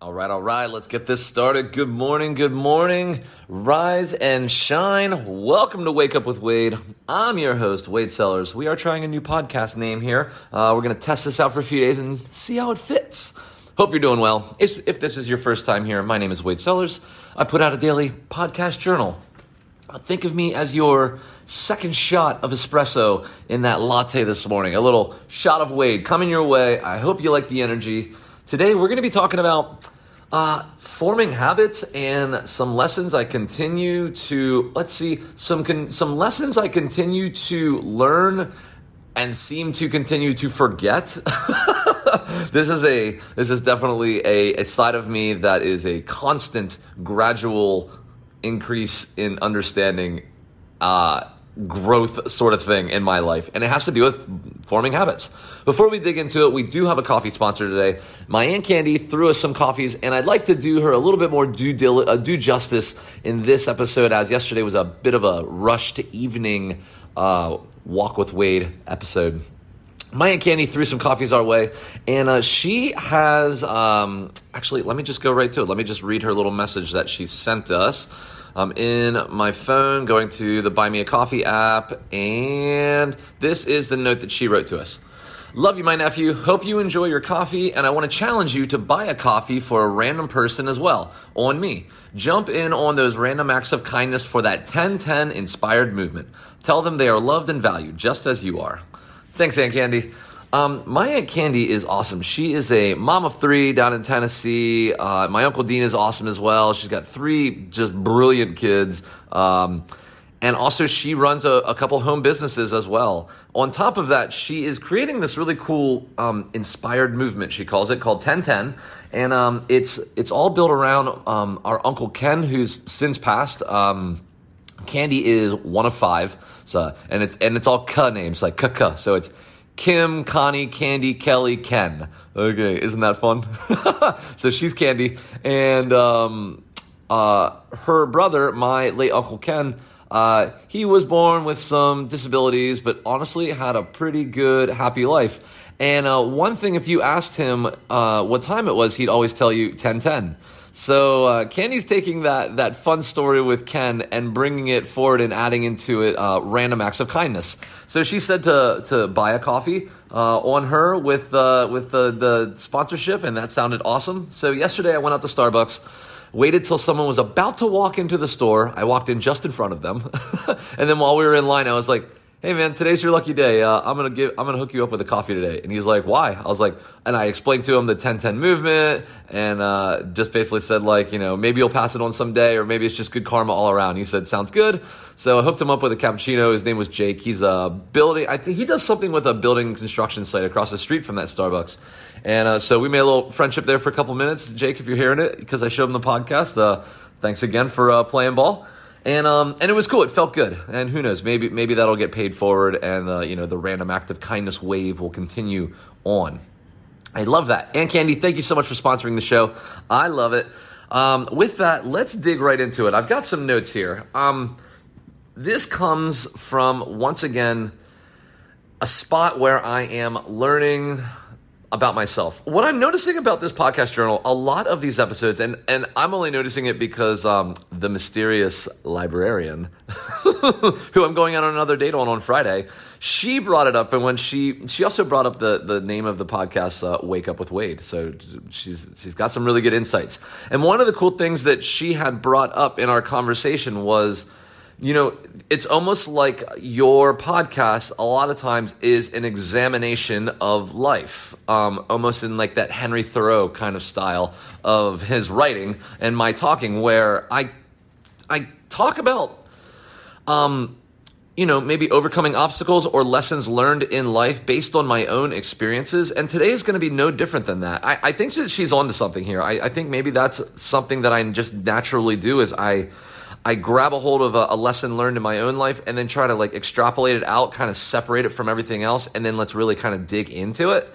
All right, all right, let's get this started. Good morning, good morning. Rise and shine. Welcome to Wake Up with Wade. I'm your host, Wade Sellers. We are trying a new podcast name here. Uh, we're going to test this out for a few days and see how it fits. Hope you're doing well. If, if this is your first time here, my name is Wade Sellers. I put out a daily podcast journal. Think of me as your second shot of espresso in that latte this morning. A little shot of Wade coming your way. I hope you like the energy. Today, we're going to be talking about uh, forming habits and some lessons I continue to, let's see, some, con- some lessons I continue to learn and seem to continue to forget. this is a this is definitely a, a side of me that is a constant gradual increase in understanding uh, growth sort of thing in my life, and it has to do with forming habits. Before we dig into it, we do have a coffee sponsor today. My Aunt Candy threw us some coffees, and I'd like to do her a little bit more due, dil- uh, due justice in this episode, as yesterday was a bit of a rushed evening uh, walk with Wade episode. My Aunt Candy threw some coffees our way, and uh, she has um, actually. Let me just go right to it. Let me just read her little message that she sent us. I'm in my phone, going to the Buy Me a Coffee app, and this is the note that she wrote to us. Love you, my nephew. Hope you enjoy your coffee, and I want to challenge you to buy a coffee for a random person as well, on me. Jump in on those random acts of kindness for that 1010 inspired movement. Tell them they are loved and valued just as you are. Thanks, Aunt Candy. Um, my Aunt Candy is awesome. She is a mom of three down in Tennessee. Uh, my Uncle Dean is awesome as well. She's got three just brilliant kids. Um, and also, she runs a, a, couple home businesses as well. On top of that, she is creating this really cool um, inspired movement. She calls it called 1010, and um, it's it's all built around um, our uncle Ken, who's since passed. Um, Candy is one of five, so and it's and it's all K names like K. So it's Kim, Connie, Candy, Kelly, Ken. Okay, isn't that fun? so she's Candy, and um, uh, her brother, my late uncle Ken, uh, he was born with some disabilities, but honestly had a pretty good, happy life. And uh, one thing, if you asked him uh, what time it was, he'd always tell you 1010. So uh, Candy's taking that that fun story with Ken and bringing it forward and adding into it uh, random acts of kindness. So she said to to buy a coffee uh, on her with uh, with the, the sponsorship, and that sounded awesome. So yesterday I went out to Starbucks. Waited till someone was about to walk into the store. I walked in just in front of them, and then while we were in line, I was like, hey man, today's your lucky day. Uh, I'm gonna give, I'm gonna hook you up with a coffee today. And he's like, why? I was like, and I explained to him the 10-10 movement and uh, just basically said like, you know, maybe you'll pass it on someday or maybe it's just good karma all around. He said, sounds good. So I hooked him up with a cappuccino. His name was Jake. He's a building, I think he does something with a building construction site across the street from that Starbucks. And uh, so we made a little friendship there for a couple minutes. Jake, if you're hearing it, because I showed him the podcast, uh, thanks again for uh, playing ball and um, and it was cool. It felt good, and who knows? Maybe maybe that'll get paid forward, and uh, you know the random act of kindness wave will continue on. I love that. And Candy, thank you so much for sponsoring the show. I love it. Um, with that, let's dig right into it. I've got some notes here. Um, this comes from once again a spot where I am learning about myself. What I'm noticing about this podcast journal, a lot of these episodes, and, and I'm only noticing it because um, the mysterious librarian, who I'm going on another date on on Friday, she brought it up, and when she she also brought up the the name of the podcast, uh, "Wake Up with Wade." So she's she's got some really good insights. And one of the cool things that she had brought up in our conversation was you know, it's almost like your podcast a lot of times is an examination of life, um, almost in like that Henry Thoreau kind of style of his writing and my talking, where I I talk about, um, you know, maybe overcoming obstacles or lessons learned in life based on my own experiences. And today is going to be no different than that. I, I think that she's onto something here. I, I think maybe that's something that I just naturally do is I I grab a hold of a, a, lesson learned in my own life and then try to like extrapolate it out, kind of separate it from everything else, and then let's really kind of dig into it.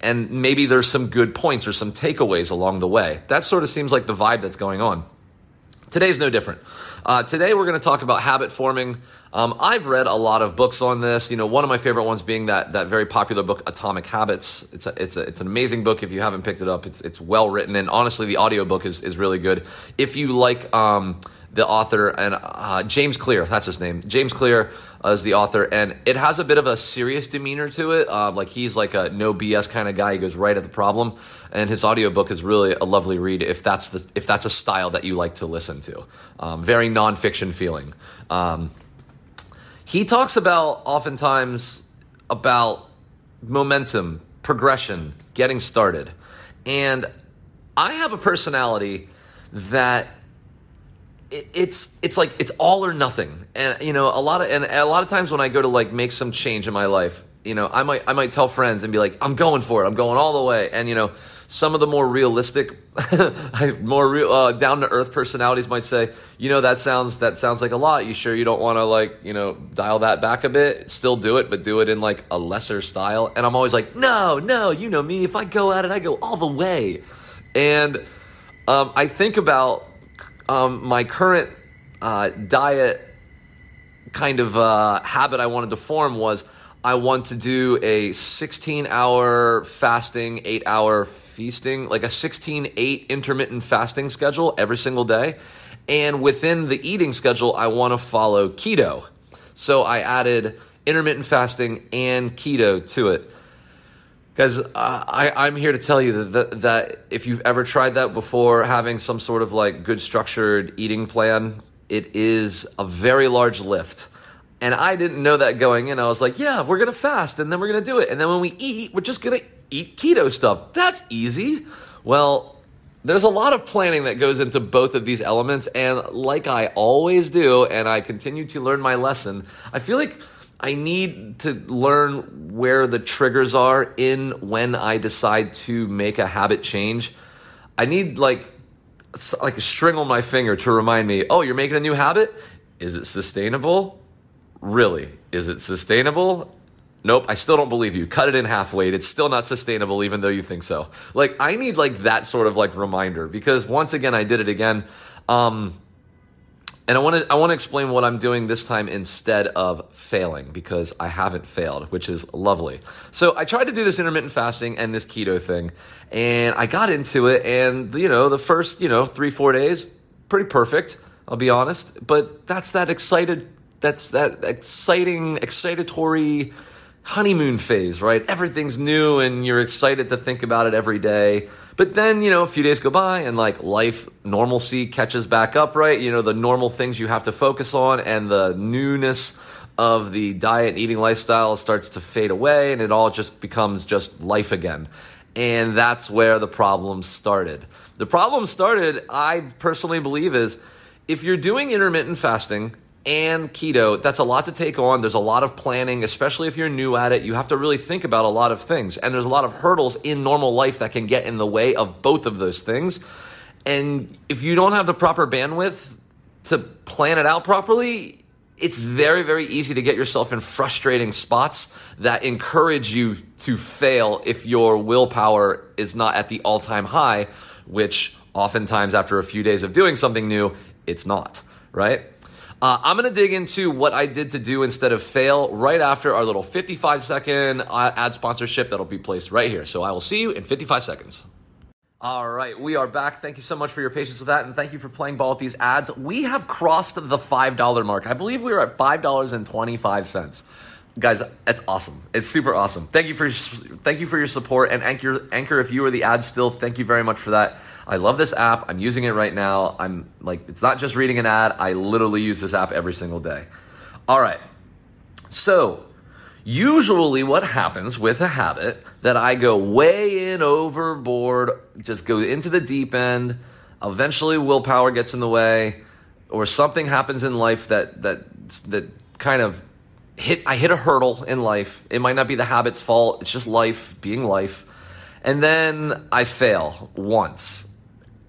And maybe there's some good points or some takeaways along the way. That sort of seems like the vibe that's going on. Today's no different. Uh, today we're going to talk about habit forming. Um, I've read a lot of books on this. You know, one of my favorite ones being that that very popular book, Atomic Habits. It's a, it's a, it's an amazing book. If you haven't picked it up, it's it's well written, and honestly, the audiobook is is really good. If you like. Um, the author and uh, James Clear, that's his name. James Clear uh, is the author, and it has a bit of a serious demeanor to it. Uh, like he's like a no BS kind of guy. He goes right at the problem, and his audiobook is really a lovely read if that's the if that's a style that you like to listen to. Um, very nonfiction feeling. Um, he talks about oftentimes about momentum, progression, getting started, and I have a personality that it's it's like it's all or nothing. And you know a lot of and a lot of times when i go to like make some change in my life you know i might i might tell friends and be like i'm going for it. I'm going all the way. And you know some of the more realistic more real uh, down to earth personalities might say you know that sounds that sounds like a lot. You sure you don't want to like you know dial that back a bit? Still do it but do it in like a lesser style. And i'm always like no no you know me. If i go at it i go all the way. And um, i think about um, my current uh, diet kind of uh, habit I wanted to form was I want to do a 16 hour fasting, eight hour feasting, like a 16 8 intermittent fasting schedule every single day. And within the eating schedule, I want to follow keto. So I added intermittent fasting and keto to it. Because uh, I, I'm here to tell you that, that, that if you've ever tried that before, having some sort of like good structured eating plan, it is a very large lift. And I didn't know that going in. I was like, yeah, we're going to fast and then we're going to do it. And then when we eat, we're just going to eat keto stuff. That's easy. Well, there's a lot of planning that goes into both of these elements. And like I always do, and I continue to learn my lesson, I feel like I need to learn where the triggers are in when I decide to make a habit change. I need like like a string on my finger to remind me, "Oh, you're making a new habit? Is it sustainable? Really? Is it sustainable?" Nope, I still don't believe you. Cut it in half Wade. It's still not sustainable even though you think so. Like I need like that sort of like reminder because once again I did it again. Um and I want to I want to explain what I'm doing this time instead of failing because I haven't failed, which is lovely. So I tried to do this intermittent fasting and this keto thing, and I got into it, and you know the first you know three four days pretty perfect. I'll be honest, but that's that excited that's that exciting excitatory honeymoon phase, right? Everything's new and you're excited to think about it every day. But then, you know, a few days go by and like life normalcy catches back up, right? You know, the normal things you have to focus on and the newness of the diet eating lifestyle starts to fade away and it all just becomes just life again. And that's where the problem started. The problem started, I personally believe, is if you're doing intermittent fasting and keto, that's a lot to take on. There's a lot of planning, especially if you're new at it. You have to really think about a lot of things. And there's a lot of hurdles in normal life that can get in the way of both of those things. And if you don't have the proper bandwidth to plan it out properly, it's very, very easy to get yourself in frustrating spots that encourage you to fail if your willpower is not at the all time high, which oftentimes after a few days of doing something new, it's not, right? Uh, I'm going to dig into what I did to do instead of fail right after our little 55 second uh, ad sponsorship that'll be placed right here. So I will see you in 55 seconds. All right, we are back. Thank you so much for your patience with that, and thank you for playing ball with these ads. We have crossed the $5 mark. I believe we are at $5.25 guys it's awesome. It's super awesome. Thank you for thank you for your support. And anchor anchor if you are the ad still thank you very much for that. I love this app. I'm using it right now. I'm like it's not just reading an ad. I literally use this app every single day. All right. So usually what happens with a habit that i go way in overboard just go into the deep end eventually willpower gets in the way or something happens in life that that that kind of hit I hit a hurdle in life. It might not be the habit's fault. It's just life being life. And then I fail once.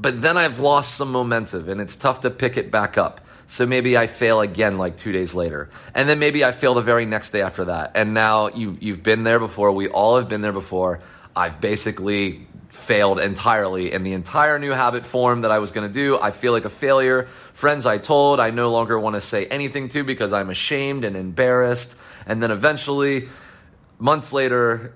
But then I've lost some momentum and it's tough to pick it back up. So maybe I fail again like 2 days later. And then maybe I fail the very next day after that. And now you you've been there before. We all have been there before. I've basically failed entirely and the entire new habit form that I was going to do. I feel like a failure. Friends I told, I no longer want to say anything to because I'm ashamed and embarrassed. And then eventually, months later,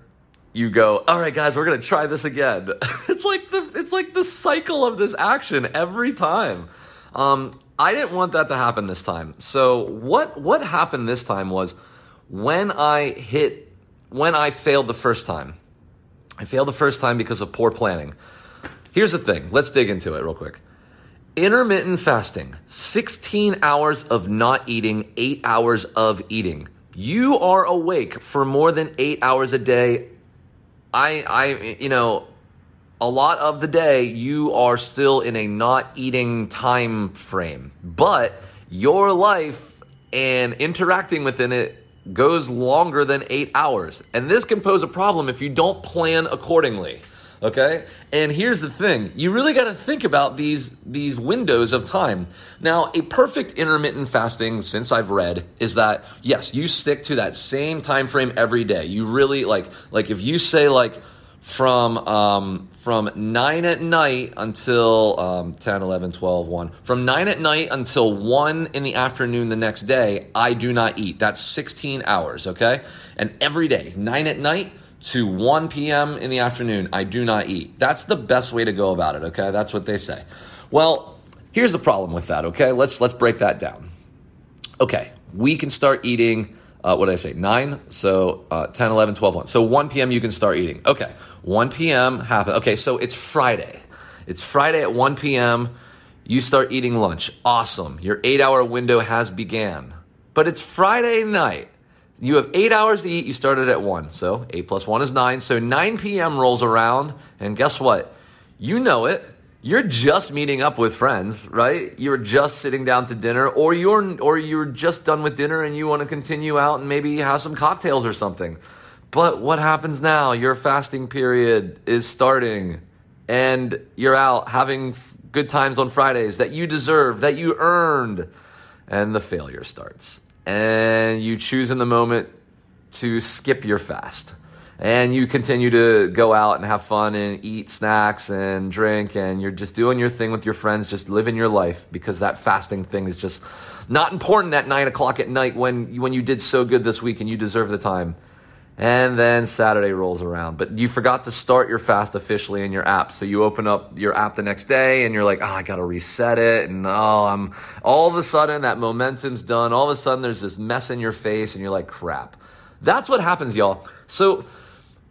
you go, all right, guys, we're gonna try this again. it's like the it's like the cycle of this action every time. Um, I didn't want that to happen this time. So what what happened this time was when I hit when I failed the first time. I failed the first time because of poor planning. Here's the thing. Let's dig into it real quick. Intermittent fasting, 16 hours of not eating, 8 hours of eating. You are awake for more than 8 hours a day. I I you know, a lot of the day you are still in a not eating time frame. But your life and interacting within it goes longer than eight hours. And this can pose a problem if you don't plan accordingly. Okay? And here's the thing. You really got to think about these these windows of time. Now, a perfect intermittent fasting since I've read is that yes, you stick to that same time frame every day. You really like like if you say like from um, from 9 at night until um, 10 11 12 1 from 9 at night until 1 in the afternoon the next day i do not eat. That's 16 hours okay? And every day 9 at night to 1 p.m in the afternoon i do not eat. That's the best way to go about it okay? That's what they say. Well here's the problem with that okay? Let's let's break that down. Okay we can start eating uh, what did I say? 9, so uh, 10, 11, 12, 1. So 1 p.m. you can start eating. Okay, 1 p.m. happen. Okay, so it's Friday. It's Friday at 1 p.m. You start eating lunch. Awesome. Your eight hour window has began. But it's Friday night. You have eight hours to eat. You started at 1. So 8 plus 1 is 9. So 9 p.m. rolls around. And guess what? You know it you're just meeting up with friends, right? You're just sitting down to dinner, or you're or you're just done with dinner and you want to continue out and maybe have some cocktails or something. But what happens now? Your fasting period is starting, and you're out having good times on Fridays that you deserve, that you earned, and the failure starts. And you choose in the moment to skip your fast and you continue to go out and have fun and eat snacks and drink and you're just doing your thing with your friends just living your life because that fasting thing is just not important at nine o'clock at night when when you did so good this week and you deserve the time. And then saturday rolls around. But you forgot to start your fast officially in your app. So you open up your app the next day and you're like oh i gotta reset it. And oh i'm all of a sudden that momentum's done. All of a sudden there's this mess in your face and you're like crap. That's what happens y'all. So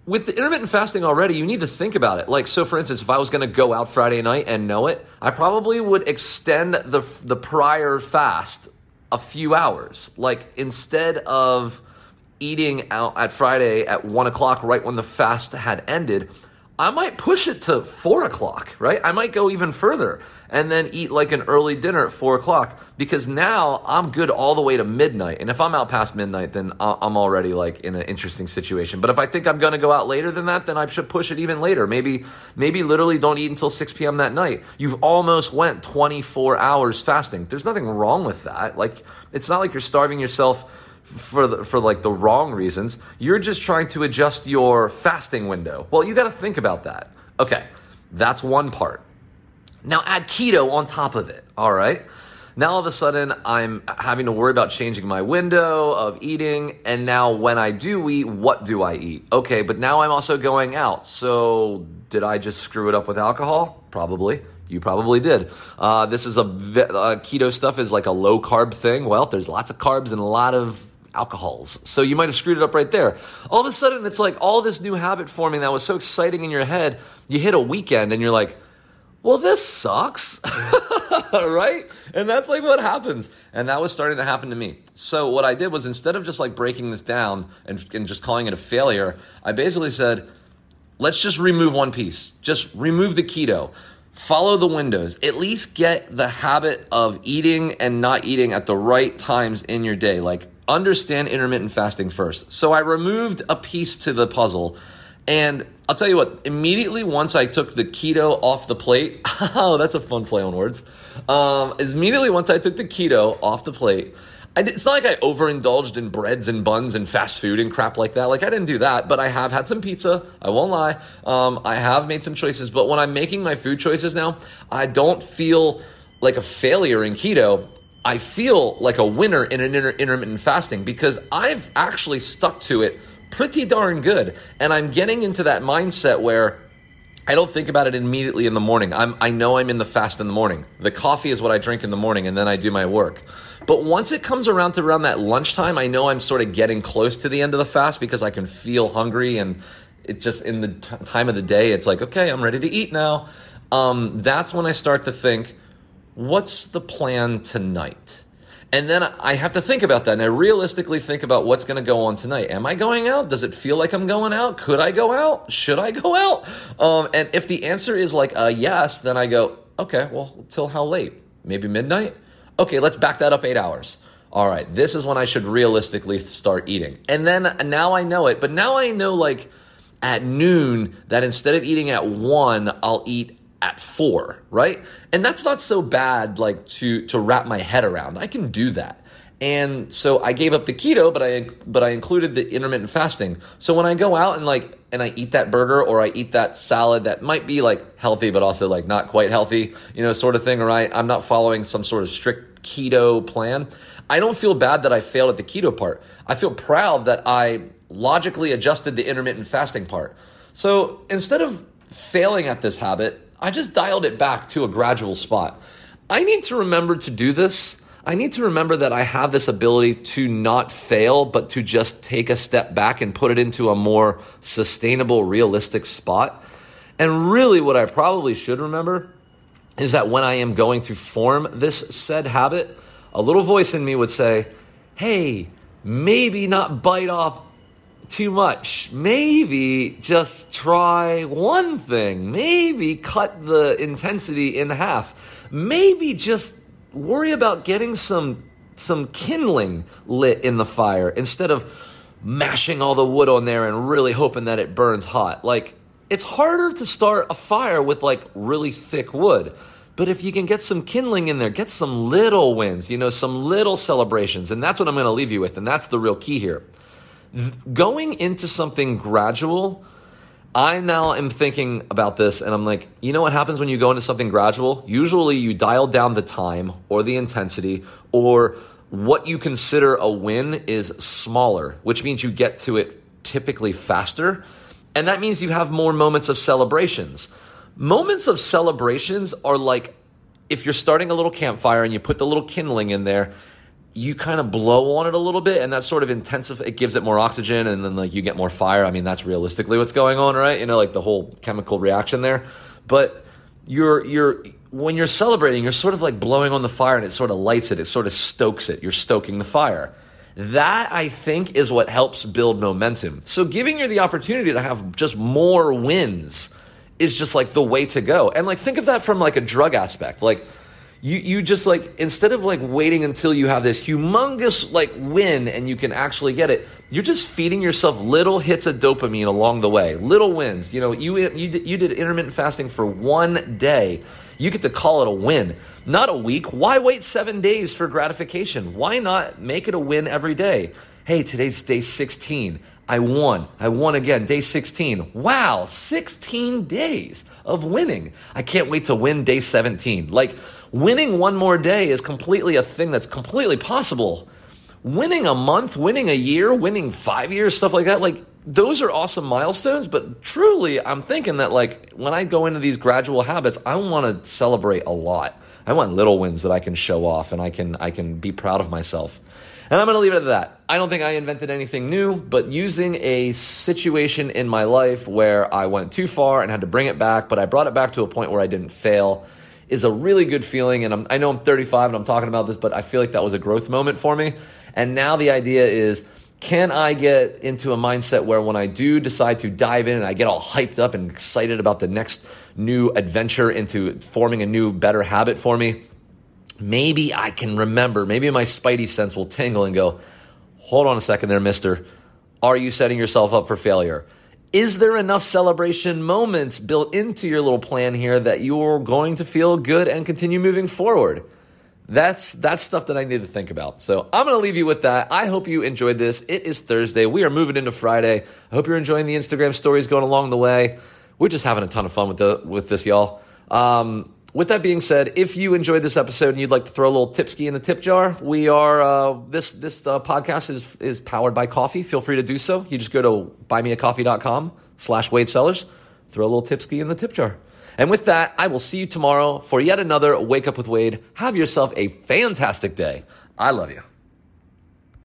with the intermittent fasting already, you need to think about it. Like, so for instance, if I was going to go out Friday night and know it, I probably would extend the, the prior fast a few hours. Like, instead of eating out at Friday at one o'clock, right when the fast had ended, I might push it to four o'clock, right? I might go even further and then eat like an early dinner at four o'clock because now I'm good all the way to midnight. And if I'm out past midnight, then I'm already like in an interesting situation. But if I think I'm going to go out later than that, then I should push it even later. Maybe, maybe literally don't eat until 6 p.m. that night. You've almost went 24 hours fasting. There's nothing wrong with that. Like, it's not like you're starving yourself for the, for like the wrong reasons. You're just trying to adjust your fasting window. Well, you got to think about that. Okay, that's one part. Now add keto on top of it. All right. Now all of a sudden I'm having to worry about changing my window of eating. And now when I do eat, what do I eat? Okay, but now I'm also going out. So did I just screw it up with alcohol? Probably. You probably did. Uh, this is a uh, keto stuff is like a low carb thing. Well, there's lots of carbs and a lot of alcohols. So you might have screwed it up right there. All of a sudden, it's like all this new habit forming that was so exciting in your head. You hit a weekend and you're like, well, this sucks, right? And that's like what happens. And that was starting to happen to me. So what I did was instead of just like breaking this down and, and just calling it a failure, I basically said, let's just remove one piece. Just remove the keto follow the windows. At least get the habit of eating and not eating at the right times in your day. Like understand intermittent fasting first. So I removed a piece to the puzzle. And I'll tell you what, immediately once I took the keto off the plate, oh, that's a fun play on words. Um, immediately once I took the keto off the plate, I, it's not like I overindulged in breads and buns and fast food and crap like that. Like I didn't do that, but I have had some pizza. I won't lie. Um, I have made some choices, but when I'm making my food choices now, I don't feel like a failure in keto. I feel like a winner in an inter- intermittent fasting because I've actually stuck to it pretty darn good. And I'm getting into that mindset where I don't think about it immediately in the morning. I'm, I know I'm in the fast in the morning. The coffee is what I drink in the morning and then I do my work. But once it comes around to around that lunchtime, I know I'm sort of getting close to the end of the fast because I can feel hungry and it's just in the t- time of the day, it's like, okay, I'm ready to eat now. Um, that's when I start to think, what's the plan tonight? And then I have to think about that. And I realistically think about what's going to go on tonight. Am I going out? Does it feel like I'm going out? Could I go out? Should I go out? Um, and if the answer is like a yes, then I go, okay, well, till how late? Maybe midnight? Okay, let's back that up eight hours. All right, this is when I should realistically start eating. And then now I know it, but now I know like at noon that instead of eating at one, I'll eat at four, right? And that's not so bad, like to to wrap my head around. I can do that. And so I gave up the keto, but I but I included the intermittent fasting. So when I go out and like and I eat that burger or I eat that salad that might be like healthy, but also like not quite healthy, you know, sort of thing, or I, I'm not following some sort of strict keto plan. I don't feel bad that I failed at the keto part. I feel proud that I logically adjusted the intermittent fasting part. So instead of failing at this habit, I just dialed it back to a gradual spot. I need to remember to do this. I need to remember that I have this ability to not fail, but to just take a step back and put it into a more sustainable, realistic spot. And really, what I probably should remember is that when I am going to form this said habit, a little voice in me would say, Hey, maybe not bite off too much. Maybe just try one thing. Maybe cut the intensity in half. Maybe just worry about getting some some kindling lit in the fire instead of mashing all the wood on there and really hoping that it burns hot. Like it's harder to start a fire with like really thick wood. But if you can get some kindling in there, get some little wins, you know, some little celebrations. And that's what I'm going to leave you with. And that's the real key here going into something gradual, I now am thinking about this and I'm like, you know what happens when you go into something gradual? Usually you dial down the time or the intensity or what you consider a win is smaller, which means you get to it typically faster. And that means you have more moments of celebrations. Moments of celebrations are like if you're starting a little campfire and you put the little kindling in there you kind of blow on it a little bit and that sort of intensifies it gives it more oxygen and then like you get more fire. I mean that's realistically what's going on right? You know like the whole chemical reaction there. But you're you're when you're celebrating you're sort of like blowing on the fire and it sort of lights it. It sort of stokes it. You're stoking the fire. That i think is what helps build momentum. So giving you the opportunity to have just more wins is just like the way to go. And like think of that from like a drug aspect. Like you you just like instead of like waiting until you have this humongous like win and you can actually get it you're just feeding yourself little hits of dopamine along the way little wins you know you you you did intermittent fasting for one day you get to call it a win not a week why wait 7 days for gratification why not make it a win every day hey today's day 16 I won. I won again. Day 16. Wow, 16 days of winning. I can't wait to win day 17. Like, Winning one more day is completely a thing that's completely possible. Winning a month, winning a year, winning five years, stuff like that, like those are awesome milestones. But truly, I'm thinking that like when I go into these gradual habits, I want to celebrate a lot. I want little wins that I can show off and I can I can be proud of myself. And I'm going to leave it at that. I don't think I invented anything new, but using a situation in my life where I went too far and had to bring it back, but I brought it back to a point where I didn't fail is a really good feeling. And I'm, I know I'm 35 and I'm talking about this, but I feel like that was a growth moment for me. And now the idea is, can I get into a mindset where when I do decide to dive in and I get all hyped up and excited about the next new adventure into forming a new, better habit for me, maybe I can remember, maybe my spidey sense will tingle and go, hold on a second there, mister. Are you setting yourself up for failure? Is there enough celebration moments built into your little plan here that you're going to feel good and continue moving forward? that's that's stuff that I need to think about. So I'm to leave you with that. I hope you enjoyed this. It is Thursday. We are moving into Friday. I hope you're enjoying the Instagram stories going along the way. We're just having a ton of fun with the with this, y'all. Um, with that being said, if you enjoyed this episode and you'd like to throw a little tipski in the tip jar, we are uh, this this uh, podcast is is powered by coffee. Feel free to do so. You just go to buymeacoffee.com slash Wade Sellers, throw a little tipski in the tip jar. And with that, I will see you tomorrow for yet another Wake Up with Wade. Have yourself a fantastic day. I love you.